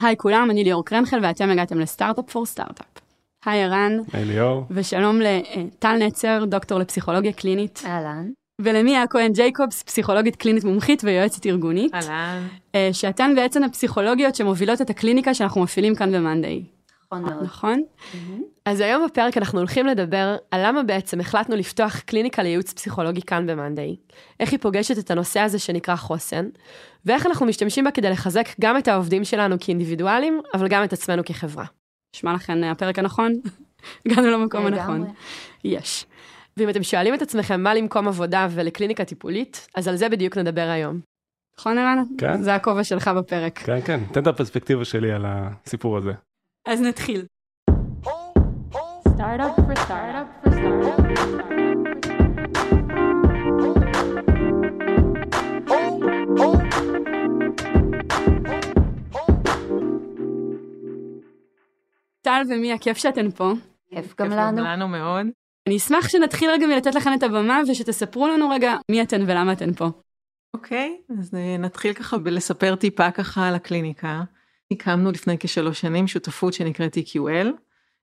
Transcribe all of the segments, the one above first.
היי כולם, אני ליאור קרנחל ואתם הגעתם לסטארט-אפ פור סטארט-אפ. היי ערן. היי ליאור. ושלום לטל נצר, דוקטור לפסיכולוגיה קלינית. אהלן. ולמיה כהן ג'ייקובס, פסיכולוגית קלינית מומחית ויועצת ארגונית. אהלן. שאתן בעצם הפסיכולוגיות שמובילות את הקליניקה שאנחנו מפעילים כאן במאנדיי. נכון מאוד. נכון? אז היום בפרק אנחנו הולכים לדבר על למה בעצם החלטנו לפתוח קליניקה לייעוץ פסיכולוגי כאן במאנדיי. איך היא פוגשת את הנושא הזה שנקרא חוסן, ואיך אנחנו משתמשים בה כדי לחזק גם את העובדים שלנו כאינדיבידואלים, אבל גם את עצמנו כחברה. נשמע לכם הפרק הנכון? הגענו למקום הנכון. יש. ואם אתם שואלים את עצמכם מה למקום עבודה ולקליניקה טיפולית, אז על זה בדיוק נדבר היום. נכון ערן? כן. זה הכובע שלך בפרק. כן, כן, תן את הפרספקטיבה שלי על הסיפור הזה. אז נתחיל. Startup for startup for startup. טל ומיה, כיף שאתן פה. כיף גם לנו. לנו מאוד. אני אשמח שנתחיל רגע מלתת לכן את הבמה ושתספרו לנו רגע מי אתן ולמה אתן פה. אוקיי, okay, אז נתחיל ככה בלספר טיפה ככה על הקליניקה. הקמנו לפני כשלוש שנים שותפות שנקראת EQL,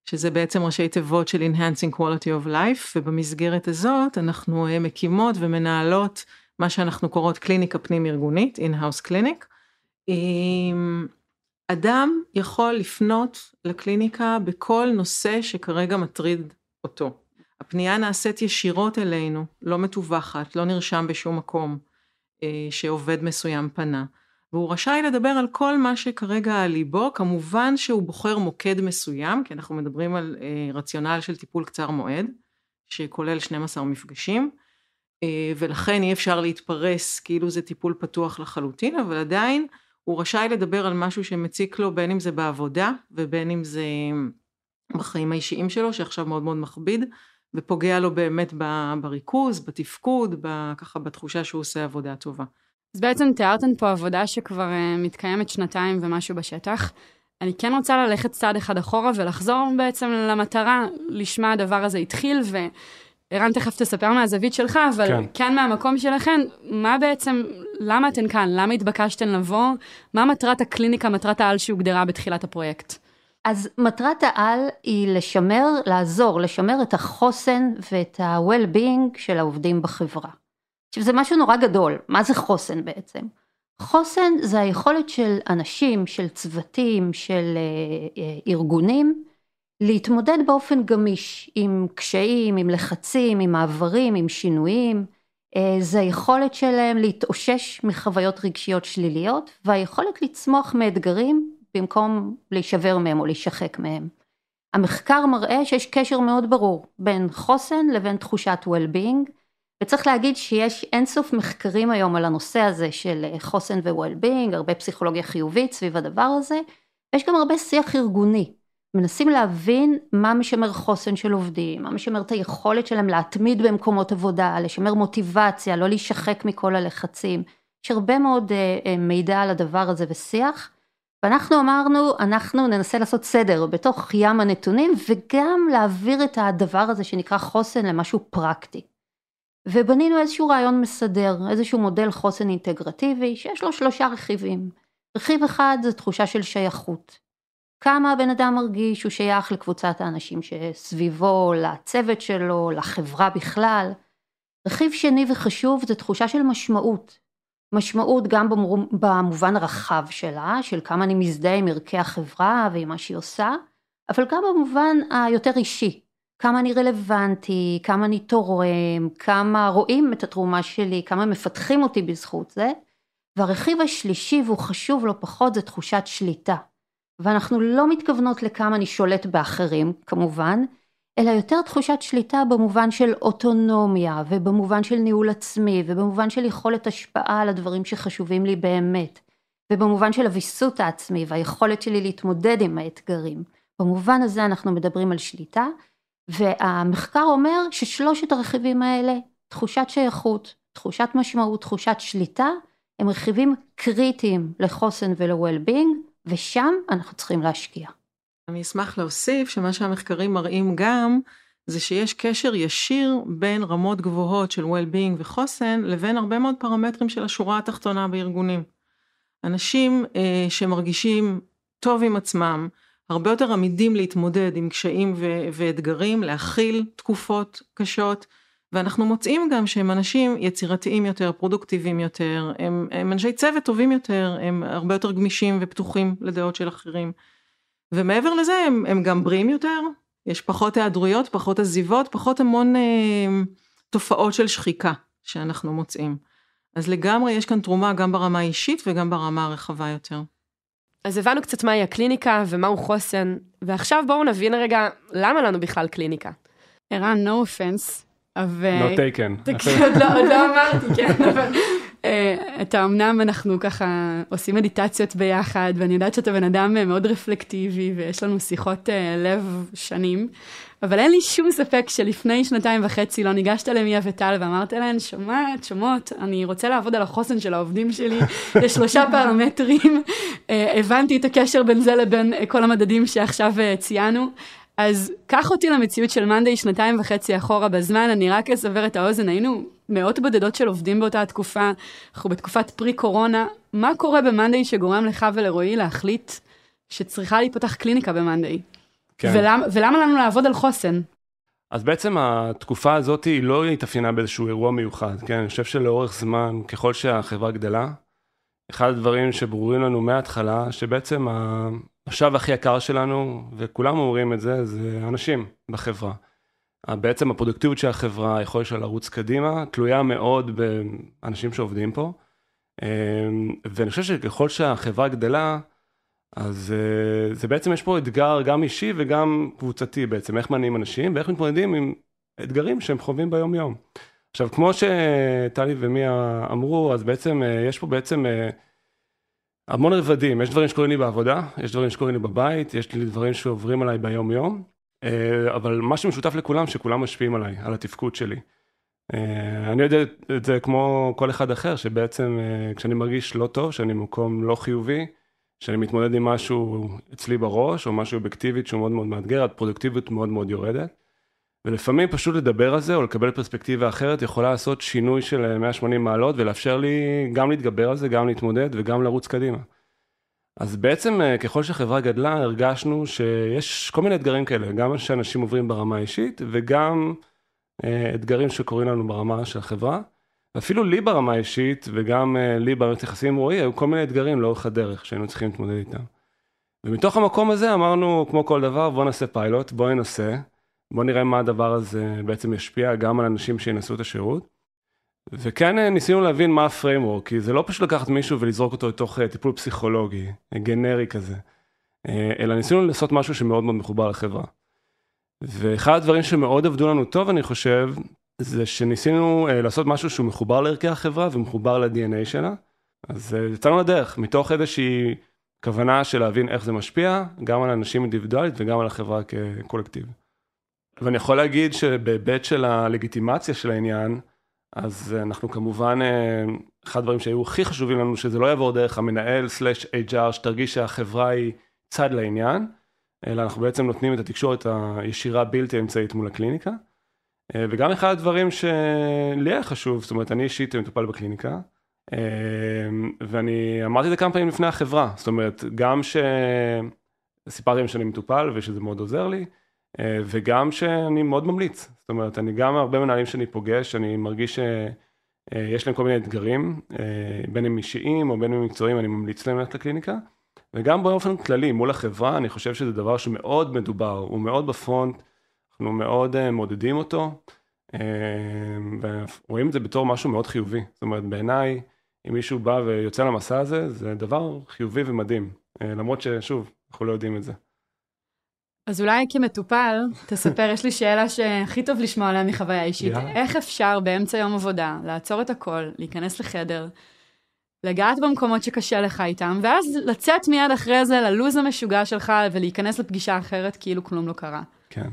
שזה בעצם ראשי תיבות של Enhancing Quality of Life, ובמסגרת הזאת אנחנו מקימות ומנהלות מה שאנחנו קוראות קליניקה פנים ארגונית, In-House Clinic. אדם יכול לפנות לקליניקה בכל נושא שכרגע מטריד אותו. הפנייה נעשית ישירות אלינו, לא מתווכת, לא נרשם בשום מקום אה, שעובד מסוים פנה. והוא רשאי לדבר על כל מה שכרגע על ליבו, כמובן שהוא בוחר מוקד מסוים, כי אנחנו מדברים על אה, רציונל של טיפול קצר מועד, שכולל 12 מפגשים, אה, ולכן אי אפשר להתפרס כאילו זה טיפול פתוח לחלוטין, אבל עדיין הוא רשאי לדבר על משהו שמציק לו בין אם זה בעבודה ובין אם זה בחיים האישיים שלו שעכשיו מאוד מאוד מכביד ופוגע לו באמת בריכוז, בתפקוד, ככה בתחושה שהוא עושה עבודה טובה. אז בעצם תיארתן פה עבודה שכבר uh, מתקיימת שנתיים ומשהו בשטח. אני כן רוצה ללכת צעד אחד אחורה ולחזור בעצם למטרה לשמה הדבר הזה התחיל ו... ערן תכף תספר מהזווית שלך, אבל כן. כן מהמקום שלכם, מה בעצם, למה אתן כאן? למה התבקשתן לבוא? מה מטרת הקליניקה, מטרת העל שהוגדרה בתחילת הפרויקט? אז מטרת העל היא לשמר, לעזור, לשמר את החוסן ואת ה-well-being של העובדים בחברה. עכשיו זה משהו נורא גדול, מה זה חוסן בעצם? חוסן זה היכולת של אנשים, של צוותים, של אה, אה, ארגונים, להתמודד באופן גמיש עם קשיים, עם לחצים, עם מעברים, עם שינויים. זה היכולת שלהם להתאושש מחוויות רגשיות שליליות והיכולת לצמוח מאתגרים במקום להישבר מהם או להישחק מהם. המחקר מראה שיש קשר מאוד ברור בין חוסן לבין תחושת well-being וצריך להגיד שיש אינסוף מחקרים היום על הנושא הזה של חוסן ו-well-being, הרבה פסיכולוגיה חיובית סביב הדבר הזה, ויש גם הרבה שיח ארגוני. מנסים להבין מה משמר חוסן של עובדים, מה משמר את היכולת שלהם להתמיד במקומות עבודה, לשמר מוטיבציה, לא להישחק מכל הלחצים. יש הרבה מאוד uh, מידע על הדבר הזה ושיח, ואנחנו אמרנו, אנחנו ננסה לעשות סדר בתוך ים הנתונים, וגם להעביר את הדבר הזה שנקרא חוסן למשהו פרקטי. ובנינו איזשהו רעיון מסדר, איזשהו מודל חוסן אינטגרטיבי, שיש לו שלושה רכיבים. רכיב אחד זה תחושה של שייכות. כמה הבן אדם מרגיש שהוא שייך לקבוצת האנשים שסביבו, לצוות שלו, לחברה בכלל. רכיב שני וחשוב זה תחושה של משמעות. משמעות גם במובן הרחב שלה, של כמה אני מזדהה עם ערכי החברה ועם מה שהיא עושה, אבל גם במובן היותר אישי. כמה אני רלוונטי, כמה אני תורם, כמה רואים את התרומה שלי, כמה מפתחים אותי בזכות זה. והרכיב השלישי והוא חשוב לא פחות זה תחושת שליטה. ואנחנו לא מתכוונות לכמה אני שולט באחרים כמובן, אלא יותר תחושת שליטה במובן של אוטונומיה ובמובן של ניהול עצמי ובמובן של יכולת השפעה על הדברים שחשובים לי באמת ובמובן של הוויסות העצמי והיכולת שלי להתמודד עם האתגרים. במובן הזה אנחנו מדברים על שליטה והמחקר אומר ששלושת הרכיבים האלה, תחושת שייכות, תחושת משמעות, תחושת שליטה, הם רכיבים קריטיים לחוסן ול-well-being ושם אנחנו צריכים להשקיע. אני אשמח להוסיף שמה שהמחקרים מראים גם זה שיש קשר ישיר בין רמות גבוהות של well-being וחוסן לבין הרבה מאוד פרמטרים של השורה התחתונה בארגונים. אנשים אה, שמרגישים טוב עם עצמם, הרבה יותר עמידים להתמודד עם קשיים ו- ואתגרים, להכיל תקופות קשות, ואנחנו מוצאים גם שהם אנשים יצירתיים יותר, פרודוקטיביים יותר, הם, הם אנשי צוות טובים יותר, הם הרבה יותר גמישים ופתוחים לדעות של אחרים. ומעבר לזה הם, הם גם בריאים יותר, יש פחות היעדרויות, פחות עזיבות, פחות המון אה, תופעות של שחיקה שאנחנו מוצאים. אז לגמרי יש כאן תרומה גם ברמה האישית וגם ברמה הרחבה יותר. אז הבנו קצת מהי הקליניקה ומהו חוסן, ועכשיו בואו נבין רגע למה לנו בכלל קליניקה. ערן, no offense, אבל... לא לא, עוד לא אמרתי, כן, אבל... אה, אתה אמנם אנחנו ככה עושים מדיטציות ביחד, ואני יודעת שאתה בן אדם מאוד רפלקטיבי, ויש לנו שיחות אה, לב שנים, אבל אין לי שום ספק שלפני שנתיים וחצי לא ניגשת למיה וטל ואמרת להן, שומעת, שומעות, אני רוצה לעבוד על החוסן של העובדים שלי, יש שלושה פרמטרים, אה, הבנתי את הקשר בין זה לבין כל המדדים שעכשיו ציינו. אז קח אותי למציאות של מאנדיי שנתיים וחצי אחורה בזמן, אני רק אסבר את האוזן, היינו מאות בודדות של עובדים באותה התקופה, אנחנו בתקופת פרי קורונה, מה קורה במאנדיי שגורם לך ולרועי להחליט שצריכה להיפתח קליניקה במאנדיי? כן. ולמה, ולמה לנו לעבוד על חוסן? אז בעצם התקופה הזאת היא לא התאפיינה באיזשהו אירוע מיוחד, כן? אני חושב שלאורך זמן, ככל שהחברה גדלה, אחד הדברים שברורים לנו מההתחלה, שבעצם המשאב הכי יקר שלנו, וכולם אומרים את זה, זה אנשים בחברה. בעצם הפרודוקטיביות של החברה, היכולת שלה לרוץ קדימה, תלויה מאוד באנשים שעובדים פה. אמ, ואני חושב שככל שהחברה גדלה, אז אה, זה בעצם יש פה אתגר גם אישי וגם קבוצתי בעצם, איך מניעים אנשים ואיך מתמודדים עם אתגרים שהם חווים ביום יום. עכשיו, כמו שטלי ומיה אמרו, אז בעצם אה, יש פה בעצם אה, המון רבדים, יש דברים שקורים לי בעבודה, יש דברים שקורים לי בבית, יש לי דברים שעוברים עליי ביום יום, אה, אבל מה שמשותף לכולם, שכולם משפיעים עליי, על התפקוד שלי. אני יודע את זה כמו כל אחד אחר, שבעצם כשאני מרגיש לא טוב, שאני במקום לא חיובי, שאני מתמודד עם משהו אצלי בראש, או משהו אובייקטיבית שהוא מאוד מאוד מאתגר, הפרודוקטיביות מאוד מאוד יורדת. ולפעמים פשוט לדבר על זה או לקבל פרספקטיבה אחרת יכולה לעשות שינוי של 180 מעלות ולאפשר לי גם להתגבר על זה, גם להתמודד וגם לרוץ קדימה. אז בעצם אה, ככל שהחברה גדלה הרגשנו שיש כל מיני אתגרים כאלה, גם שאנשים עוברים ברמה האישית וגם אה, אתגרים שקורים לנו ברמה של החברה. אפילו לי ברמה האישית וגם אה, לי במערכת יחסים עם רועי היו כל מיני אתגרים לאורך הדרך שהיינו צריכים להתמודד איתם. ומתוך המקום הזה אמרנו כמו כל דבר בוא נעשה פיילוט, בוא ננסה. בוא נראה מה הדבר הזה בעצם ישפיע גם על אנשים שינסו את השירות. וכן אה, ניסינו להבין מה ה framework, כי זה לא פשוט לקחת מישהו ולזרוק אותו לתוך אה, טיפול פסיכולוגי, אה, גנרי כזה, אלא ניסינו לעשות משהו שמאוד מאוד מחובר לחברה. ואחד הדברים שמאוד עבדו לנו טוב, אני חושב, זה שניסינו לעשות משהו שהוא מחובר לערכי החברה ומחובר ל-DNA שלה. אז יצאנו לדרך, מתוך איזושהי כוונה של להבין איך זה משפיע, גם על אנשים אינדיבידואלית וגם על החברה כקולקטיב. ואני יכול להגיד שבהיבט של הלגיטימציה של העניין, אז אנחנו כמובן, אה, אחד הדברים שהיו הכי חשובים לנו, שזה לא יעבור דרך המנהל סלאש HR, שתרגיש שהחברה היא צד לעניין, אלא אנחנו בעצם נותנים את התקשורת הישירה בלתי אמצעית מול הקליניקה. אה, וגם אחד הדברים שלי היה חשוב, זאת אומרת, אני אישית מטופל בקליניקה, אה, ואני אמרתי את זה כמה פעמים לפני החברה, זאת אומרת, גם שסיפרתי להם שאני מטופל ושזה מאוד עוזר לי, אה, וגם שאני מאוד ממליץ, זאת אומרת, אני גם הרבה מנהלים שאני פוגש, אני מרגיש שיש להם כל מיני אתגרים, אה, בין אם אישיים או בין אם מקצועיים, אני ממליץ להם ללכת לקליניקה, וגם באופן כללי מול החברה, אני חושב שזה דבר שמאוד מדובר, הוא מאוד בפרונט, אנחנו מאוד אה, מעודדים אותו, ורואים את זה בתור משהו מאוד חיובי, זאת אומרת, בעיניי, אם מישהו בא ויוצא למסע הזה, זה דבר חיובי ומדהים, למרות ששוב, אנחנו לא יודעים את זה. אז אולי כמטופל, תספר, יש לי שאלה שהכי טוב לשמוע עליה מחוויה אישית. Yeah. איך אפשר באמצע יום עבודה לעצור את הכל, להיכנס לחדר, לגעת במקומות שקשה לך איתם, ואז לצאת מיד אחרי זה ללוז המשוגע שלך ולהיכנס לפגישה אחרת כאילו כלום לא קרה. כן.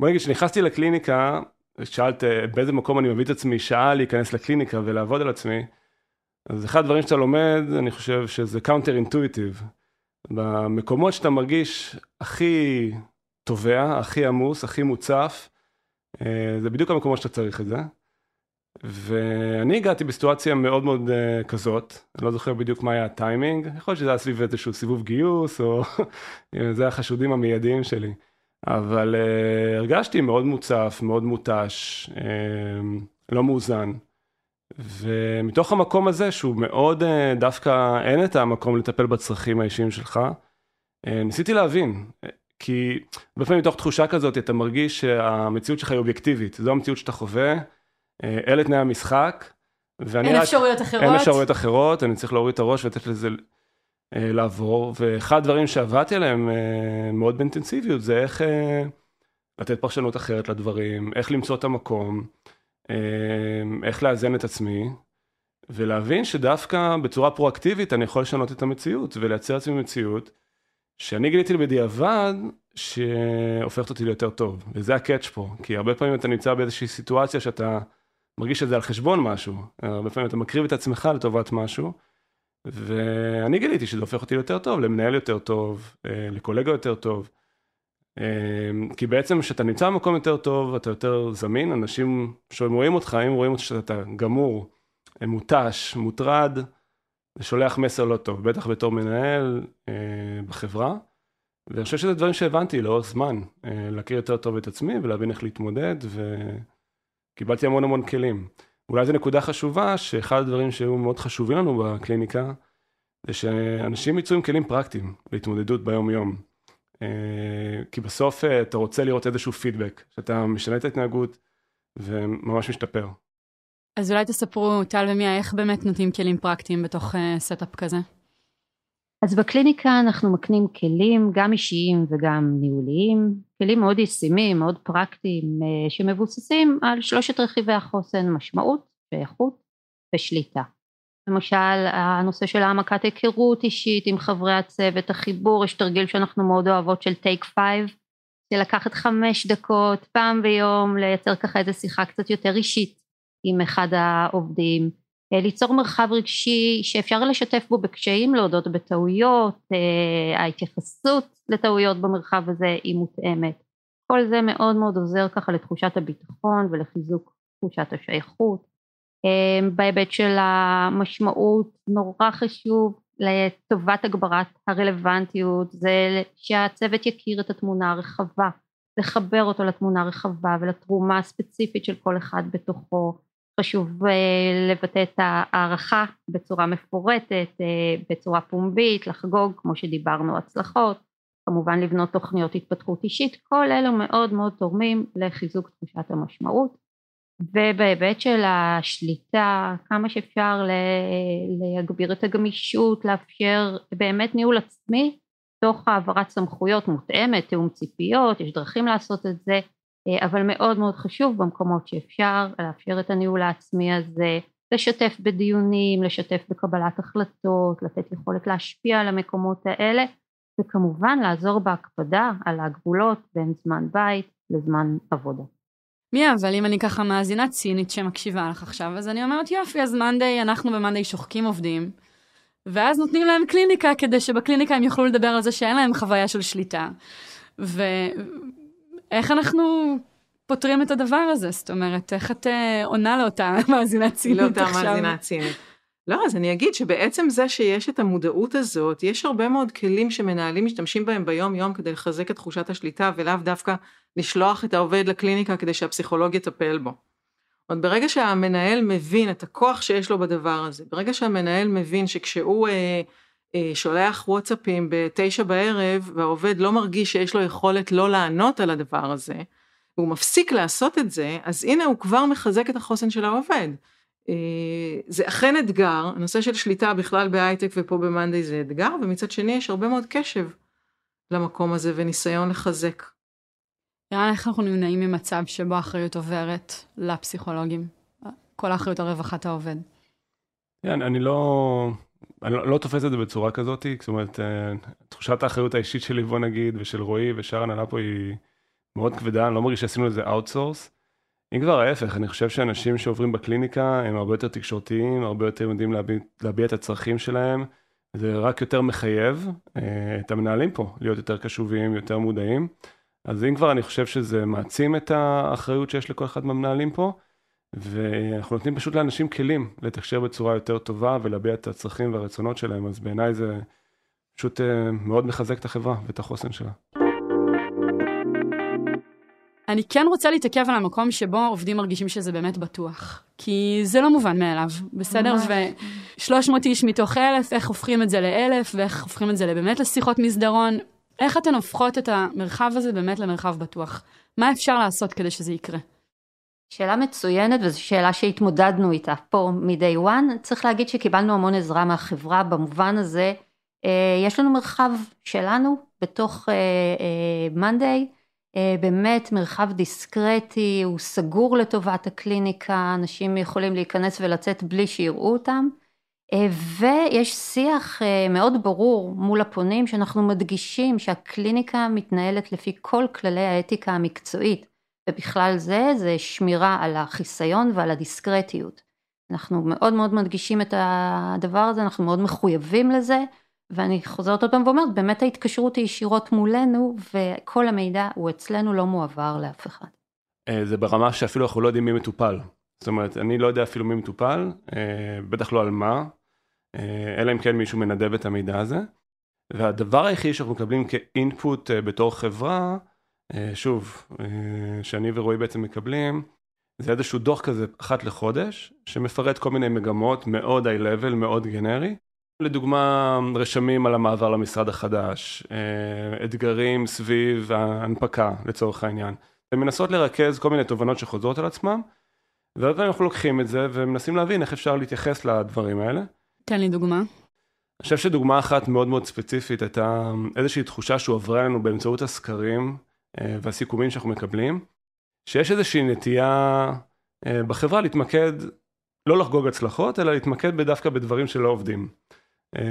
בוא נגיד, כשנכנסתי לקליניקה, שאלת אה, באיזה מקום אני מביא את עצמי שעה להיכנס לקליניקה ולעבוד על עצמי, אז אחד הדברים שאתה לומד, אני חושב שזה counter intuitive. במקומות שאתה מרגיש הכי תובע, הכי עמוס, הכי מוצף, אה, זה בדיוק המקומות שאתה צריך את זה. ואני הגעתי בסיטואציה מאוד מאוד uh, כזאת, אני לא זוכר בדיוק מה היה הטיימינג, יכול להיות שזה היה סביב איזשהו סיבוב גיוס, או זה החשודים המיידיים שלי. אבל uh, הרגשתי מאוד מוצף, מאוד מותש, uh, לא מאוזן. ומתוך המקום הזה, שהוא מאוד, uh, דווקא אין את המקום לטפל בצרכים האישיים שלך, uh, ניסיתי להבין, כי הרבה פעמים מתוך תחושה כזאת אתה מרגיש שהמציאות שלך היא אובייקטיבית, זו המציאות שאתה חווה, אה, אלה תנאי המשחק. אין רק, אפשרויות אחרות. אין אפשרויות אחרות, אני צריך להוריד את הראש ולתת לזה אה, לעבור, ואחד הדברים שעבדתי עליהם אה, מאוד באינטנסיביות זה איך אה, לתת פרשנות אחרת לדברים, איך למצוא את המקום, אה, איך לאזן את עצמי, ולהבין שדווקא בצורה פרואקטיבית אני יכול לשנות את המציאות ולייצר לעצמי מציאות שאני גיליתי בדיעבד שהופכת אותי ליותר טוב, וזה הקאץ' פה, כי הרבה פעמים אתה נמצא באיזושהי סיטואציה שאתה מרגיש שזה על חשבון משהו, הרבה פעמים אתה מקריב את עצמך לטובת משהו, ואני גיליתי שזה הופך אותי ליותר טוב, למנהל יותר טוב, אה, לקולגה יותר טוב, כי בעצם כשאתה נמצא במקום יותר טוב, אתה יותר זמין, אנשים שרואים אותך, אם רואים אותך שאתה גמור, מותש, מוטרד, שולח מסר לא טוב, בטח בתור מנהל אה, בחברה. ואני חושב שזה דברים שהבנתי לאורך זמן, אה, להכיר יותר טוב את עצמי ולהבין איך להתמודד, וקיבלתי המון המון כלים. אולי זו נקודה חשובה, שאחד הדברים שהיו מאוד חשובים לנו בקליניקה, זה שאנשים יצאו עם כלים פרקטיים להתמודדות ביום-יום. אה, כי בסוף אה, אתה רוצה לראות איזשהו פידבק, שאתה משנה את ההתנהגות וממש משתפר. אז אולי תספרו, טל ומיה, איך באמת נותנים כלים פרקטיים בתוך setup כזה? אז בקליניקה אנחנו מקנים כלים גם אישיים וגם ניהוליים, כלים מאוד ישימים, מאוד פרקטיים, אה, שמבוססים על שלושת רכיבי החוסן, משמעות, שייכות ושליטה. למשל הנושא של העמקת היכרות אישית עם חברי הצוות, החיבור, יש תרגיל שאנחנו מאוד אוהבות של take five, של לקחת חמש דקות פעם ביום לייצר ככה איזה שיחה קצת יותר אישית עם אחד העובדים, אה, ליצור מרחב רגשי שאפשר לשתף בו בקשיים, להודות בטעויות, אה, ההתייחסות לטעויות במרחב הזה היא מותאמת. כל זה מאוד מאוד עוזר ככה לתחושת הביטחון ולחיזוק תחושת השייכות. אה, בהיבט של המשמעות נורא חשוב לטובת הגברת הרלוונטיות זה שהצוות יכיר את התמונה הרחבה, לחבר אותו לתמונה הרחבה ולתרומה הספציפית של כל אחד בתוכו. חשוב אה, לבטא את הערכה בצורה מפורטת, אה, בצורה פומבית, לחגוג כמו שדיברנו הצלחות, כמובן לבנות תוכניות התפתחות אישית, כל אלו מאוד מאוד תורמים לחיזוק תחושת המשמעות ובהיבט של השליטה כמה שאפשר להגביר את הגמישות, לאפשר באמת ניהול עצמי תוך העברת סמכויות מותאמת, תיאום ציפיות, יש דרכים לעשות את זה אה, אבל מאוד מאוד חשוב במקומות שאפשר לאפשר את הניהול העצמי הזה, לשתף בדיונים, לשתף בקבלת החלטות, לתת יכולת להשפיע על המקומות האלה וכמובן לעזור בהקפדה על הגבולות בין זמן בית לזמן עבודה. מי אבל אם אני ככה מאזינה צינית שמקשיבה לך עכשיו, אז אני אומרת יופי, אז מאנדיי, אנחנו במאנדיי שוחקים עובדים, ואז נותנים להם קליניקה כדי שבקליניקה הם יוכלו לדבר על זה שאין להם חוויה של שליטה. ו... איך אנחנו פותרים את הדבר הזה? זאת אומרת, איך את אה, עונה לאותה מאזינה צינית עכשיו? לאותה מאזינה צינית. לא, אז אני אגיד שבעצם זה שיש את המודעות הזאת, יש הרבה מאוד כלים שמנהלים משתמשים בהם ביום יום כדי לחזק את תחושת השליטה ולאו דווקא לשלוח את העובד לקליניקה כדי שהפסיכולוג יטפל בו. עוד ברגע שהמנהל מבין את הכוח שיש לו בדבר הזה, ברגע שהמנהל מבין שכשהוא אה, אה, שולח וואטסאפים בתשע בערב והעובד לא מרגיש שיש לו יכולת לא לענות על הדבר הזה, והוא מפסיק לעשות את זה, אז הנה הוא כבר מחזק את החוסן של העובד. אה, זה אכן אתגר, הנושא של שליטה בכלל בהייטק ופה במאנדיי זה אתגר, ומצד שני יש הרבה מאוד קשב למקום הזה וניסיון לחזק. נראה איך אנחנו נמנעים ממצב שבו האחריות עוברת לפסיכולוגים, כל האחריות על רווחת העובד. כן, אני לא, אני לא, לא תופס את זה בצורה כזאת, זאת אומרת, אה, תחושת האחריות האישית שלי, בוא נגיד, ושל רועי ושאר הנהלה פה היא מאוד כבדה, אני לא מרגיש שעשינו לזה outsource. אם כבר ההפך, אני חושב שאנשים שעוברים בקליניקה הם הרבה יותר תקשורתיים, הרבה יותר יודעים להביע, להביע את הצרכים שלהם, זה רק יותר מחייב אה, את המנהלים פה להיות יותר קשובים, יותר מודעים. אז אם כבר אני חושב שזה מעצים את האחריות שיש לכל אחד מהמנהלים פה, ואנחנו נותנים פשוט לאנשים כלים לתקשר בצורה יותר טובה ולהביע את הצרכים והרצונות שלהם, אז בעיניי זה פשוט אה, מאוד מחזק את החברה ואת החוסן שלה. אני כן רוצה להתעכב על המקום שבו עובדים מרגישים שזה באמת בטוח. כי זה לא מובן מאליו, בסדר? ו-300 איש מתוך אלף, איך הופכים את זה לאלף, ואיך הופכים את זה באמת לשיחות מסדרון. איך אתן הופכות את המרחב הזה באמת למרחב בטוח? מה אפשר לעשות כדי שזה יקרה? שאלה מצוינת וזו שאלה שהתמודדנו איתה פה מ-day one. צריך להגיד שקיבלנו המון עזרה מהחברה במובן הזה. אה, יש לנו מרחב שלנו בתוך אה, אה, Monday. אה, באמת מרחב דיסקרטי, הוא סגור לטובת הקליניקה, אנשים יכולים להיכנס ולצאת בלי שיראו אותם. אה, ויש שיח אה, מאוד ברור מול הפונים שאנחנו מדגישים שהקליניקה מתנהלת לפי כל כללי האתיקה המקצועית ובכלל זה זה שמירה על החיסיון ועל הדיסקרטיות. אנחנו מאוד מאוד מדגישים את הדבר הזה, אנחנו מאוד מחויבים לזה ואני חוזרת עוד פעם ואומרת, באמת ההתקשרות היא ישירות מולנו, וכל המידע הוא אצלנו לא מועבר לאף אחד. אה, זה ברמה שאפילו אנחנו לא יודעים מי מטופל. זאת אומרת, אני לא יודע אפילו מי מטופל, אה, בטח לא על מה, אה, אלא אם כן מישהו מנדב את המידע הזה. והדבר היחיד שאנחנו מקבלים כאינפוט בתור חברה, שוב, שאני ורועי בעצם מקבלים, זה איזשהו דוח כזה אחת לחודש, שמפרט כל מיני מגמות מאוד איי-לבל, מאוד גנרי. לדוגמה רשמים על המעבר למשרד החדש, אה, אתגרים סביב ההנפקה לצורך העניין, ומנסות לרכז כל מיני תובנות שחוזרות על עצמם, והרבה אנחנו לוקחים את זה ומנסים להבין איך אפשר להתייחס לדברים האלה. תן לי דוגמה. אני חושב שדוגמה אחת מאוד מאוד ספציפית הייתה איזושהי תחושה שהועברה לנו באמצעות הסקרים אה, והסיכומים שאנחנו מקבלים, שיש איזושהי נטייה אה, בחברה להתמקד, לא לחגוג הצלחות, אלא להתמקד דווקא בדברים שלא עובדים. אה,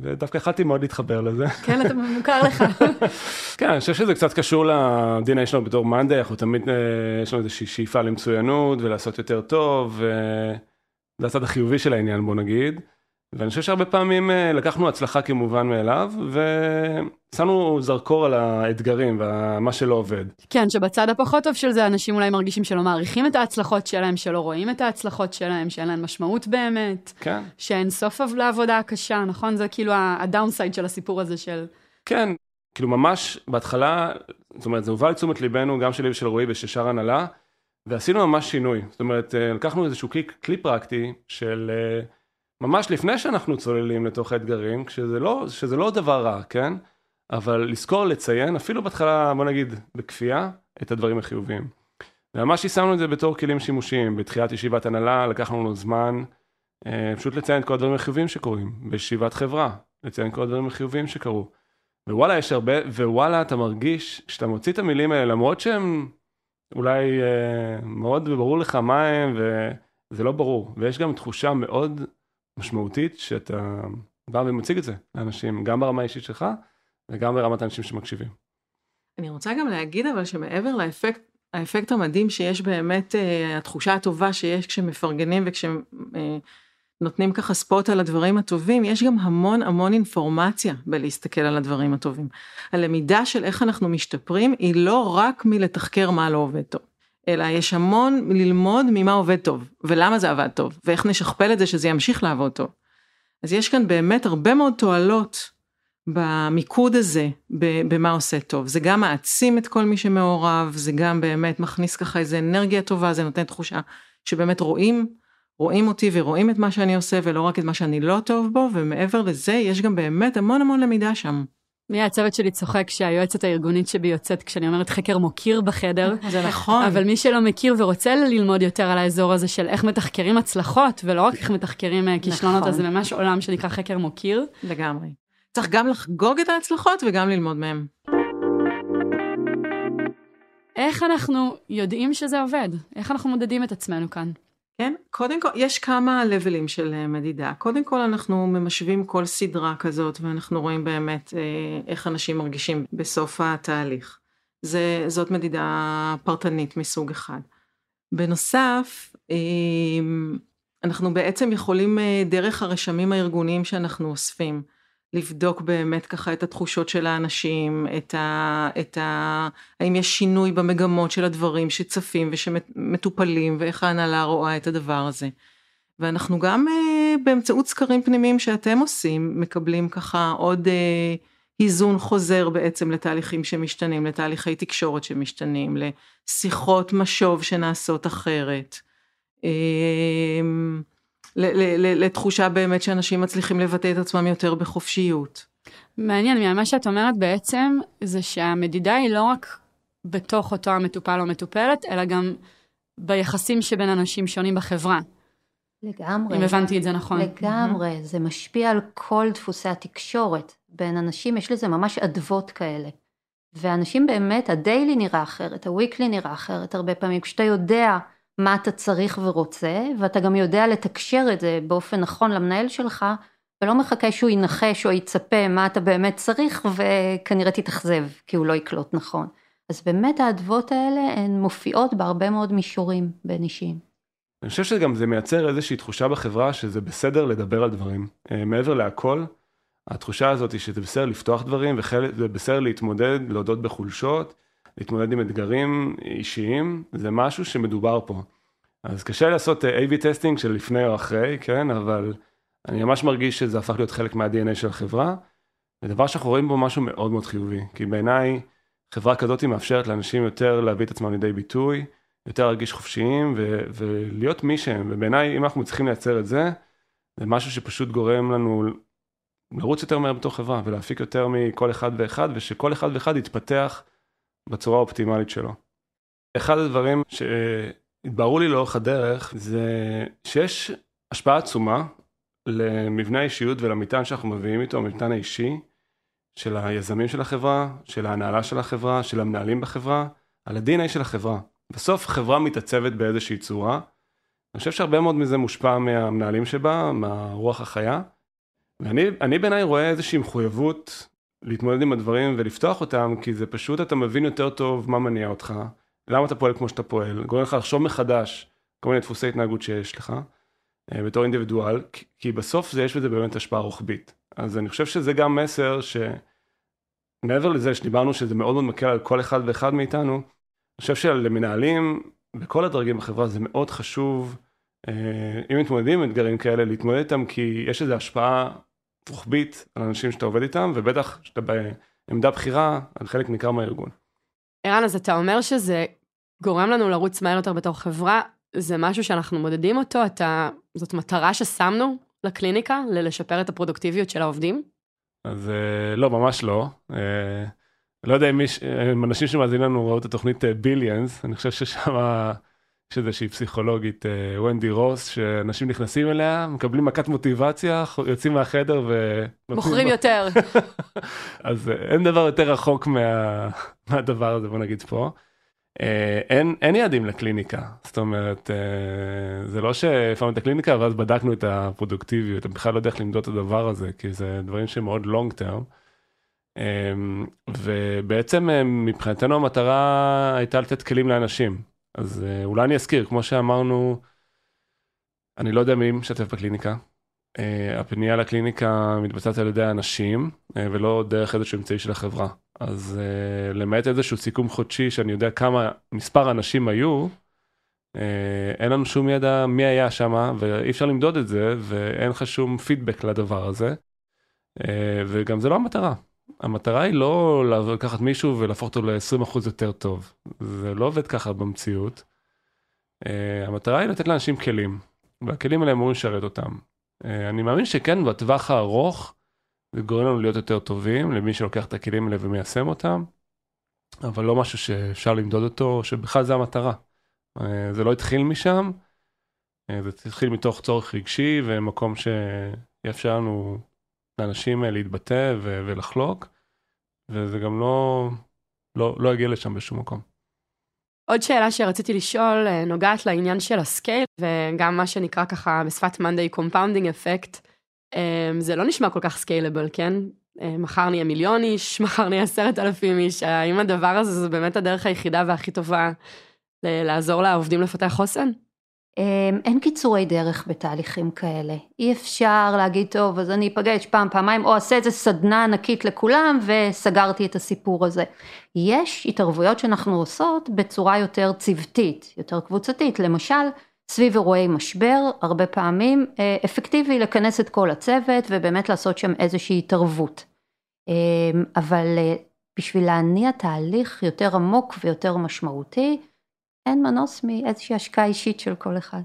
ודווקא יכלתי מאוד להתחבר לזה. כן, אתה מוכר לך. כן, אני חושב שזה קצת קשור לדין שלנו בתור מאנדי, אנחנו תמיד, אה, יש לנו איזושהי שאיפה למצוינות ולעשות יותר טוב, וזה הצד החיובי של העניין בוא נגיד. ואני חושב שהרבה פעמים אה, לקחנו הצלחה כמובן מאליו, ושמנו זרקור על האתגרים ומה שלא עובד. כן, שבצד הפחות טוב של זה, אנשים אולי מרגישים שלא מעריכים את ההצלחות שלהם, שלא רואים את ההצלחות שלהם, שאין להם משמעות באמת. כן. שאין סוף לעבודה הקשה, נכון? זה כאילו הדאונסייד של הסיפור הזה של... כן, כאילו ממש בהתחלה, זאת אומרת, זה הובא לתשומת ליבנו, גם שלי ושל רועי ושל שאר הנהלה, ועשינו ממש שינוי. זאת אומרת, אה, לקחנו איזשהו כלי, כלי פרקטי של... אה, ממש לפני שאנחנו צוללים לתוך האתגרים, כשזה לא, שזה לא דבר רע, כן? אבל לזכור לציין, אפילו בהתחלה, בוא נגיד, בכפייה, את הדברים החיוביים. וממש יישמנו את זה בתור כלים שימושיים, בתחילת ישיבת הנהלה לקחנו לנו זמן, אה, פשוט לציין את כל הדברים החיוביים שקורים, בישיבת חברה, לציין כל הדברים החיוביים שקרו. ווואלה, יש הרבה, ווואלה, אתה מרגיש, כשאתה מוציא את המילים האלה, למרות שהם אולי אה, מאוד ברור לך מה הם, וזה לא ברור, ויש גם תחושה מאוד משמעותית שאתה בא ומציג את זה לאנשים, גם ברמה האישית שלך וגם ברמת האנשים שמקשיבים. אני רוצה גם להגיד אבל שמעבר לאפקט, האפקט המדהים שיש באמת, אה, התחושה הטובה שיש כשמפרגנים וכשנותנים אה, ככה ספוט על הדברים הטובים, יש גם המון המון אינפורמציה בלהסתכל על הדברים הטובים. הלמידה של איך אנחנו משתפרים היא לא רק מלתחקר מה לא עובד טוב. אלא יש המון ללמוד ממה עובד טוב, ולמה זה עבד טוב, ואיך נשכפל את זה שזה ימשיך לעבוד טוב. אז יש כאן באמת הרבה מאוד תועלות במיקוד הזה, במה עושה טוב. זה גם מעצים את כל מי שמעורב, זה גם באמת מכניס ככה איזה אנרגיה טובה, זה נותן תחושה שבאמת רואים, רואים אותי ורואים את מה שאני עושה, ולא רק את מה שאני לא טוב בו, ומעבר לזה יש גם באמת המון המון למידה שם. מי הצוות שלי צוחק שהיועצת הארגונית שבי יוצאת כשאני אומרת חקר מוקיר בחדר. זה נכון. אבל מי שלא מכיר ורוצה ללמוד יותר על האזור הזה של איך מתחקרים הצלחות, ולא רק איך מתחקרים אה, כישלונות, אז זה נכון. ממש עולם שנקרא חקר מוקיר. לגמרי. צריך גם לחגוג את ההצלחות וגם ללמוד מהם. איך אנחנו יודעים שזה עובד? איך אנחנו מודדים את עצמנו כאן? כן, קודם כל, יש כמה לבלים של אה, מדידה. קודם כל אנחנו ממשווים כל סדרה כזאת ואנחנו רואים באמת אה, איך אנשים מרגישים בסוף התהליך. זה, זאת מדידה פרטנית מסוג אחד. בנוסף, אה, אנחנו בעצם יכולים דרך הרשמים הארגוניים שאנחנו אוספים, לבדוק באמת ככה את התחושות של האנשים, את ה... את ה... האם יש שינוי במגמות של הדברים שצפים ושמטופלים ואיך ההנהלה רואה את הדבר הזה. ואנחנו גם אה, באמצעות סקרים פנימיים שאתם עושים, מקבלים ככה עוד אה, איזון חוזר בעצם לתהליכים שמשתנים, לתהליכי תקשורת שמשתנים, לשיחות משוב שנעשות אחרת. אה, לתחושה באמת שאנשים מצליחים לבטא את עצמם יותר בחופשיות. מעניין, מה שאת אומרת בעצם, זה שהמדידה היא לא רק בתוך אותו המטופל או מטופלת, אלא גם ביחסים שבין אנשים שונים בחברה. לגמרי. אם הבנתי את זה נכון. לגמרי, mm-hmm. זה משפיע על כל דפוסי התקשורת בין אנשים, יש לזה ממש אדוות כאלה. ואנשים באמת, הדיילי נראה אחרת, הוויקלי נראה אחרת הרבה פעמים, כשאתה יודע מה אתה צריך ורוצה, ואתה גם יודע לתקשר את זה באופן נכון למנהל שלך, ולא מחכה שהוא ינחש או יצפה מה אתה באמת צריך, וכנראה תתאכזב, כי הוא לא יקלוט נכון. אז באמת האדוות האלה הן מופיעות בהרבה מאוד מישורים בין אישיים. אני חושב שגם זה מייצר איזושהי תחושה בחברה שזה בסדר לדבר על דברים. אה, מעבר להכל, התחושה הזאת היא שזה בסדר לפתוח דברים, וזה בסדר להתמודד, להודות בחולשות, להתמודד עם אתגרים אישיים, זה משהו שמדובר פה. אז קשה לעשות אה, A-B testing של לפני או אחרי, כן, אבל אני ממש מרגיש שזה הפך להיות חלק מה-DNA של החברה, ודבר שאנחנו רואים בו משהו מאוד מאוד חיובי, כי בעיניי חברה כזאת מאפשרת לאנשים יותר להביא את עצמם לידי ביטוי, יותר להרגיש חופשיים ו- ולהיות מי שהם, ובעיניי אם אנחנו מצליחים לייצר את זה, זה משהו שפשוט גורם לנו לרוץ יותר מהר בתור חברה ולהפיק יותר מכל אחד ואחד, ושכל אחד ואחד יתפתח בצורה האופטימלית שלו. אחד הדברים שהתבררו לי לאורך הדרך זה שיש השפעה עצומה למבנה האישיות ולמטען שאנחנו מביאים איתו, המטען האישי של היזמים של החברה, של ההנהלה של החברה, של המנהלים בחברה, על ה-DNA של החברה. בסוף חברה מתעצבת באיזושהי צורה. אני חושב שהרבה מאוד מזה מושפע מהמנהלים שבה, מהרוח החיה. ואני בעיניי רואה איזושהי מחויבות להתמודד עם הדברים ולפתוח אותם, כי זה פשוט אתה מבין יותר טוב מה מניע אותך, למה אתה פועל כמו שאתה פועל, גורם לך לחשוב מחדש כל מיני דפוסי התנהגות שיש לך, אה, בתור אינדיבידואל, כי בסוף זה יש בזה באמת השפעה רוחבית. אז אני חושב שזה גם מסר שמעבר לזה שדיברנו שזה מאוד מאוד מקל על כל אחד ואחד מאיתנו, אני חושב שלמנהלים בכל הדרגים בחברה זה מאוד חשוב, אה, אם מתמודדים עם אתגרים כאלה, להתמודד איתם כי יש איזו השפעה רוחבית על אנשים שאתה עובד איתם, ובטח שאתה בעמדה בכירה על חלק ניכר מהארגון. ערן, אז אתה אומר שזה גורם לנו לרוץ מהר יותר בתור חברה, זה משהו שאנחנו מודדים אותו, אתה, זאת מטרה ששמנו לקליניקה, ללשפר את הפרודוקטיביות של העובדים? אז אה, לא, ממש לא. אה, לא יודע אם אנשים שמאזינים לנו ראו את התוכנית ביליאנס, אני חושב ששם יש איזושהי פסיכולוגית, אה, ונדי רוס, שאנשים נכנסים אליה, מקבלים מכת מוטיבציה, יוצאים מהחדר ו... מוכרים יותר. אז אה, אין דבר יותר רחוק מה... מהדבר הזה, בוא נגיד פה. אה, אין, אין יעדים לקליניקה, זאת אומרת, זה לא שהפעלנו את הקליניקה ואז בדקנו את הפרודוקטיביות, אני בכלל לא יודע איך למדוד את הדבר הזה, כי זה דברים שמאוד לונג טרם. ובעצם מבחינתנו המטרה הייתה לתת כלים לאנשים. אז אה, אולי אני אזכיר, כמו שאמרנו, אני לא יודע מי משתף בקליניקה. Uh, הפנייה לקליניקה מתבצעת על ידי האנשים, uh, ולא דרך איזשהו אמצעי של החברה. אז למעט איזשהו סיכום חודשי שאני יודע כמה מספר אנשים היו, אין לנו שום ידע מי היה שם, ואי אפשר למדוד את זה, ואין לך שום פידבק לדבר הזה. וגם זה לא המטרה. המטרה היא לא לקחת מישהו ולהפוך אותו ל-20% יותר טוב. זה לא עובד ככה במציאות. Uh, המטרה היא לתת לאנשים כלים, והכלים האלה אמורים לשרת אותם. Uh, אני מאמין שכן, בטווח הארוך, זה גורם לנו להיות יותר טובים למי שלוקח את הכלים האלה ומיישם אותם, אבל לא משהו שאפשר למדוד אותו, שבכלל זה המטרה. Uh, זה לא התחיל משם, uh, זה התחיל מתוך צורך רגשי ומקום שיאפשר לנו לאנשים אה, להתבטא ו- ולחלוק, וזה גם לא, לא, לא הגיע לשם בשום מקום. עוד שאלה שרציתי לשאול אה, נוגעת לעניין של ה scale, וגם מה שנקרא ככה בשפת מאנדיי compounding effect. זה לא נשמע כל כך scalable, כן? אה, מחר נהיה מיליון איש, מחר נהיה עשרת אלפים איש, האם הדבר הזה זה באמת הדרך היחידה והכי טובה לעזור לעובדים לפתח חוסן? אמ, אין קיצורי דרך בתהליכים כאלה. אי אפשר להגיד, טוב, אז אני אפגש פעם, פעמיים, או אעשה איזה סדנה ענקית לכולם וסגרתי את הסיפור הזה. יש התערבויות שאנחנו עושות בצורה יותר צוותית, יותר קבוצתית. למשל, סביב אירועי משבר, הרבה פעמים אה, אפקטיבי לכנס את כל הצוות ובאמת לעשות שם איזושהי התערבות. אמ, אבל אה, בשביל להניע תהליך יותר עמוק ויותר משמעותי, אין מנוס מאיזושהי השקעה אישית של כל אחד.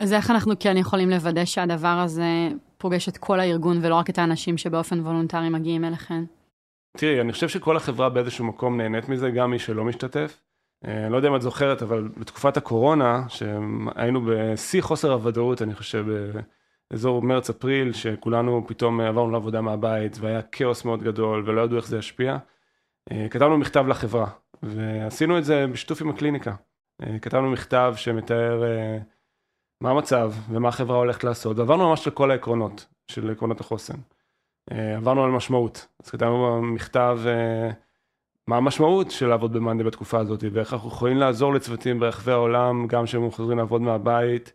אז איך אנחנו כן יכולים לוודא שהדבר הזה פוגש את כל הארגון ולא רק את האנשים שבאופן וולונטרי מגיעים אליכם? תראי, אני חושב שכל החברה באיזשהו מקום נהנית מזה, גם מי שלא משתתף. אה, אני לא יודע אם את זוכרת, אבל בתקופת הקורונה, שהיינו בשיא חוסר הוודאות, אני חושב, באזור מרץ-אפריל, שכולנו פתאום עברנו לעבודה מהבית, והיה כאוס מאוד גדול, ולא ידעו איך זה ישפיע, אה, כתבנו מכתב לחברה, ועשינו את זה בשיתוף עם הקליניקה. אה, כתבנו מכתב שמתאר מה המצב ומה החברה הולכת לעשות, ועברנו ממש לכל העקרונות של עקרונות החוסן. עברנו על משמעות, אז כתבנו מכתב מה המשמעות של לעבוד במאנדי בתקופה הזאת, ואיך אנחנו יכולים לעזור לצוותים ברחבי העולם, גם כשהם חוזרים לעבוד מהבית,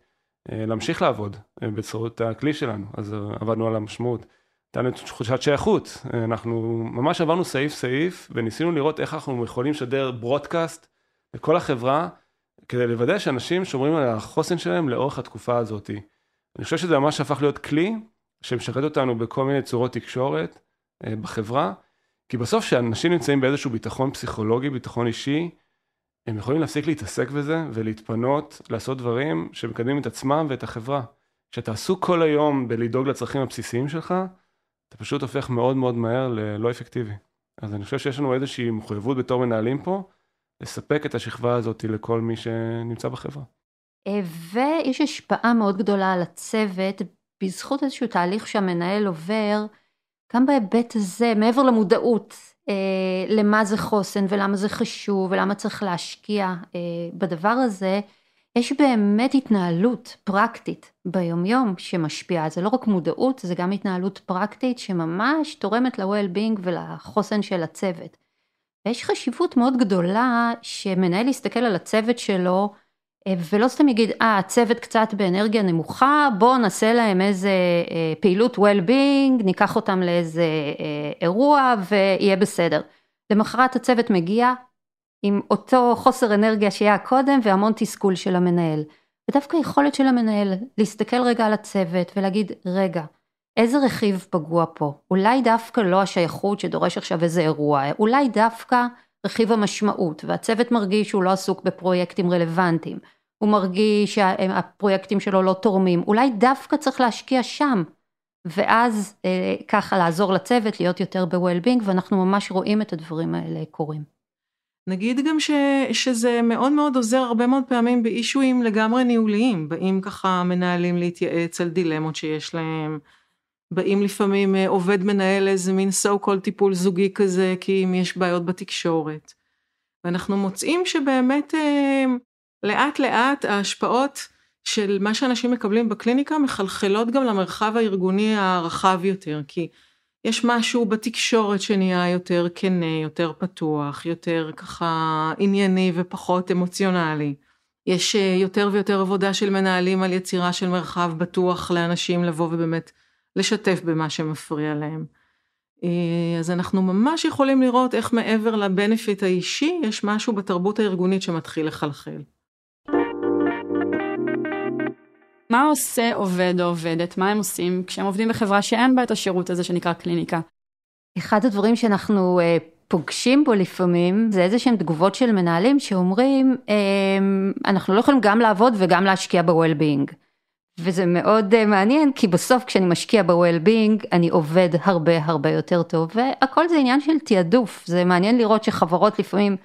אה, להמשיך לעבוד אה, בצורות הכלי שלנו, אז אה, עבדנו על המשמעות. הייתה תחושת שייכות, אנחנו ממש עברנו סעיף סעיף וניסינו לראות איך אנחנו יכולים לשדר ברודקאסט לכל החברה כדי לוודא שאנשים שומרים על החוסן שלהם לאורך התקופה הזאת. אני חושב שזה ממש הפך להיות כלי שמשרת אותנו בכל מיני צורות תקשורת בחברה, כי בסוף כשאנשים נמצאים באיזשהו ביטחון פסיכולוגי, ביטחון אישי, הם יכולים להפסיק להתעסק בזה ולהתפנות לעשות דברים שמקדמים את עצמם ואת החברה. כשאתה עסוק כל היום בלדאוג לצרכים הבסיסיים שלך, אתה פשוט הופך מאוד מאוד מהר ללא אפקטיבי. אז אני חושב שיש לנו איזושהי מחויבות בתור מנהלים פה, לספק את השכבה הזאת לכל מי שנמצא בחברה. אה, ויש השפעה מאוד גדולה על הצוות בזכות איזשהו תהליך שהמנהל עובר, גם בהיבט הזה, מעבר למודעות אה, למה זה חוסן ולמה זה חשוב ולמה צריך להשקיע אה, בדבר הזה, יש באמת התנהלות פרקטית ביומיום שמשפיעה, זה לא רק מודעות, זה גם התנהלות פרקטית שממש תורמת ל-well-being ולחוסן של הצוות. ויש חשיבות מאוד גדולה שמנהל יסתכל על הצוות שלו אה, ולא סתם יגיד, אה, הצוות קצת באנרגיה נמוכה, בואו נעשה להם איזה אה, פעילות well-being, ניקח אותם לאיזה אה, אירוע ויהיה בסדר. למחרת הצוות מגיע עם אותו חוסר אנרגיה שהיה קודם והמון תסכול של המנהל. ודווקא יכולת של המנהל להסתכל רגע על הצוות ולהגיד, רגע, איזה רכיב פגוע פה? אולי דווקא לא השייכות שדורש עכשיו איזה אירוע, אולי דווקא רכיב המשמעות, והצוות מרגיש שהוא לא עסוק בפרויקטים רלוונטיים, הוא מרגיש שהפרויקטים שלו לא תורמים, אולי דווקא צריך להשקיע שם, ואז אה, ככה לעזור לצוות להיות יותר ב-well-being, ואנחנו ממש רואים את הדברים האלה קורים. נגיד גם ש, שזה מאוד מאוד עוזר הרבה מאוד פעמים באישויים לגמרי ניהוליים, באים ככה מנהלים להתייעץ על דילמות שיש להם, באים לפעמים אה, עובד מנהל איזה מין so called טיפול זוגי כזה, כי אם יש בעיות בתקשורת. ואנחנו מוצאים שבאמת אה, לאט לאט ההשפעות של מה שאנשים מקבלים בקליניקה מחלחלות גם למרחב הארגוני הרחב יותר, כי יש משהו בתקשורת שנהיה יותר כנה, יותר פתוח, יותר ככה ענייני ופחות אמוציונלי. יש אה, יותר ויותר עבודה של מנהלים על יצירה של מרחב בטוח לאנשים לבוא ובאמת לשתף במה שמפריע להם. אה, אז אנחנו ממש יכולים לראות איך מעבר לבנפיט האישי, יש משהו בתרבות הארגונית שמתחיל לחלחל. מה עושה עובד או עובדת? מה הם עושים כשהם עובדים בחברה שאין בה את השירות הזה שנקרא קליניקה? אחד הדברים שאנחנו uh, פוגשים בו לפעמים זה איזה שהם תגובות של מנהלים שאומרים um, אנחנו לא יכולים גם לעבוד וגם להשקיע ב-well-being. וזה מאוד uh, מעניין כי בסוף כשאני משקיע ב-well-being אני עובד הרבה הרבה יותר טוב והכל זה עניין של תעדוף זה מעניין לראות שחברות לפעמים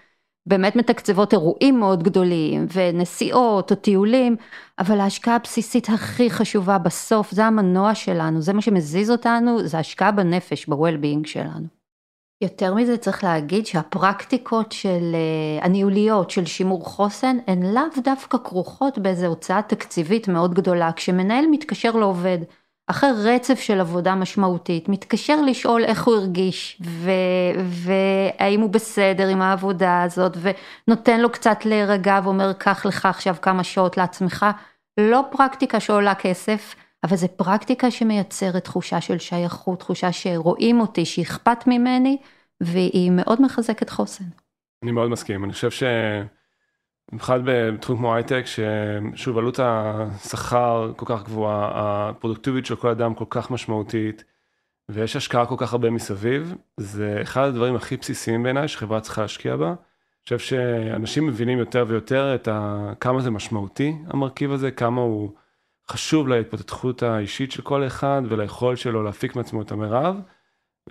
באמת מתקצבות אירועים מאוד גדולים ונסיעות או טיולים אבל ההשקעה הבסיסית הכי חשובה בסוף זה המנוע שלנו זה מה שמזיז אותנו זה השקעה בנפש ב-well-being שלנו. יותר מזה צריך להגיד שהפרקטיקות של אה, הניהוליות של שימור חוסן הן לאו דווקא כרוכות באיזו הוצאה תקציבית מאוד גדולה כשמנהל מתקשר לעובד אחרי רצף של עבודה משמעותית מתקשר לשאול איך הוא הרגיש. והאם הוא בסדר עם העבודה הזאת ונותן לו קצת להירגע ואומר קח לך עכשיו כמה שעות לעצמך לא פרקטיקה שעולה כסף, אבל זו פרקטיקה שמייצרת תחושה של שייכות, תחושה שרואים אותי, שאכפת ממני, והיא מאוד מחזקת חוסן. אני מאוד מסכים, אני חושב שבמיוחד בתחום כמו הייטק, ששוב עלות השכר כל כך גבוהה, הפרודוקטיביות של כל אדם כל כך משמעותית, ויש השקעה כל כך הרבה מסביב, זה אחד הדברים הכי בסיסיים בעיניי שחברה צריכה להשקיע בה. אני חושב שאנשים מבינים יותר ויותר את ה... כמה זה משמעותי המרכיב הזה, כמה הוא חשוב להתפתחות האישית של כל אחד וליכולת שלו להפיק מעצמו את המרב,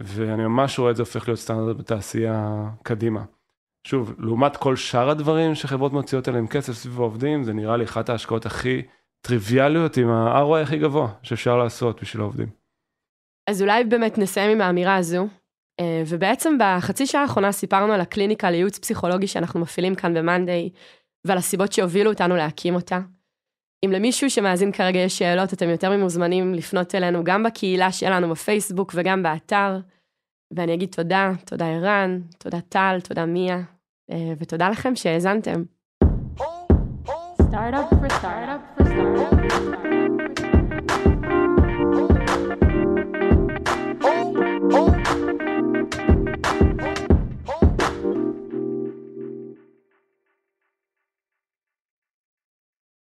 ואני ממש רואה את זה הופך להיות סטנדרט בתעשייה קדימה. שוב, לעומת כל שאר הדברים שחברות מוציאות עליהם כסף סביב העובדים, זה נראה לי אחת ההשקעות הכי טריוויאליות עם ה-ROI הכי גבוה שאפשר לעשות בשביל העובדים. אז אולי באמת נסיים עם האמירה הזו, אה, ובעצם בחצי שעה האחרונה סיפרנו על הקליניקה לייעוץ פסיכולוגי שאנחנו מפעילים כאן ב-Monday, ועל הסיבות שהובילו אותנו להקים אותה. אם למישהו שמאזין כרגע יש שאלות, אתם יותר ממוזמנים לפנות אלינו גם בקהילה שלנו בפייסבוק וגם באתר. ואני אגיד תודה, תודה ערן, תודה טל, תודה מיה, אה, ותודה לכם שהאזנתם. Startup for startup for startup for startup.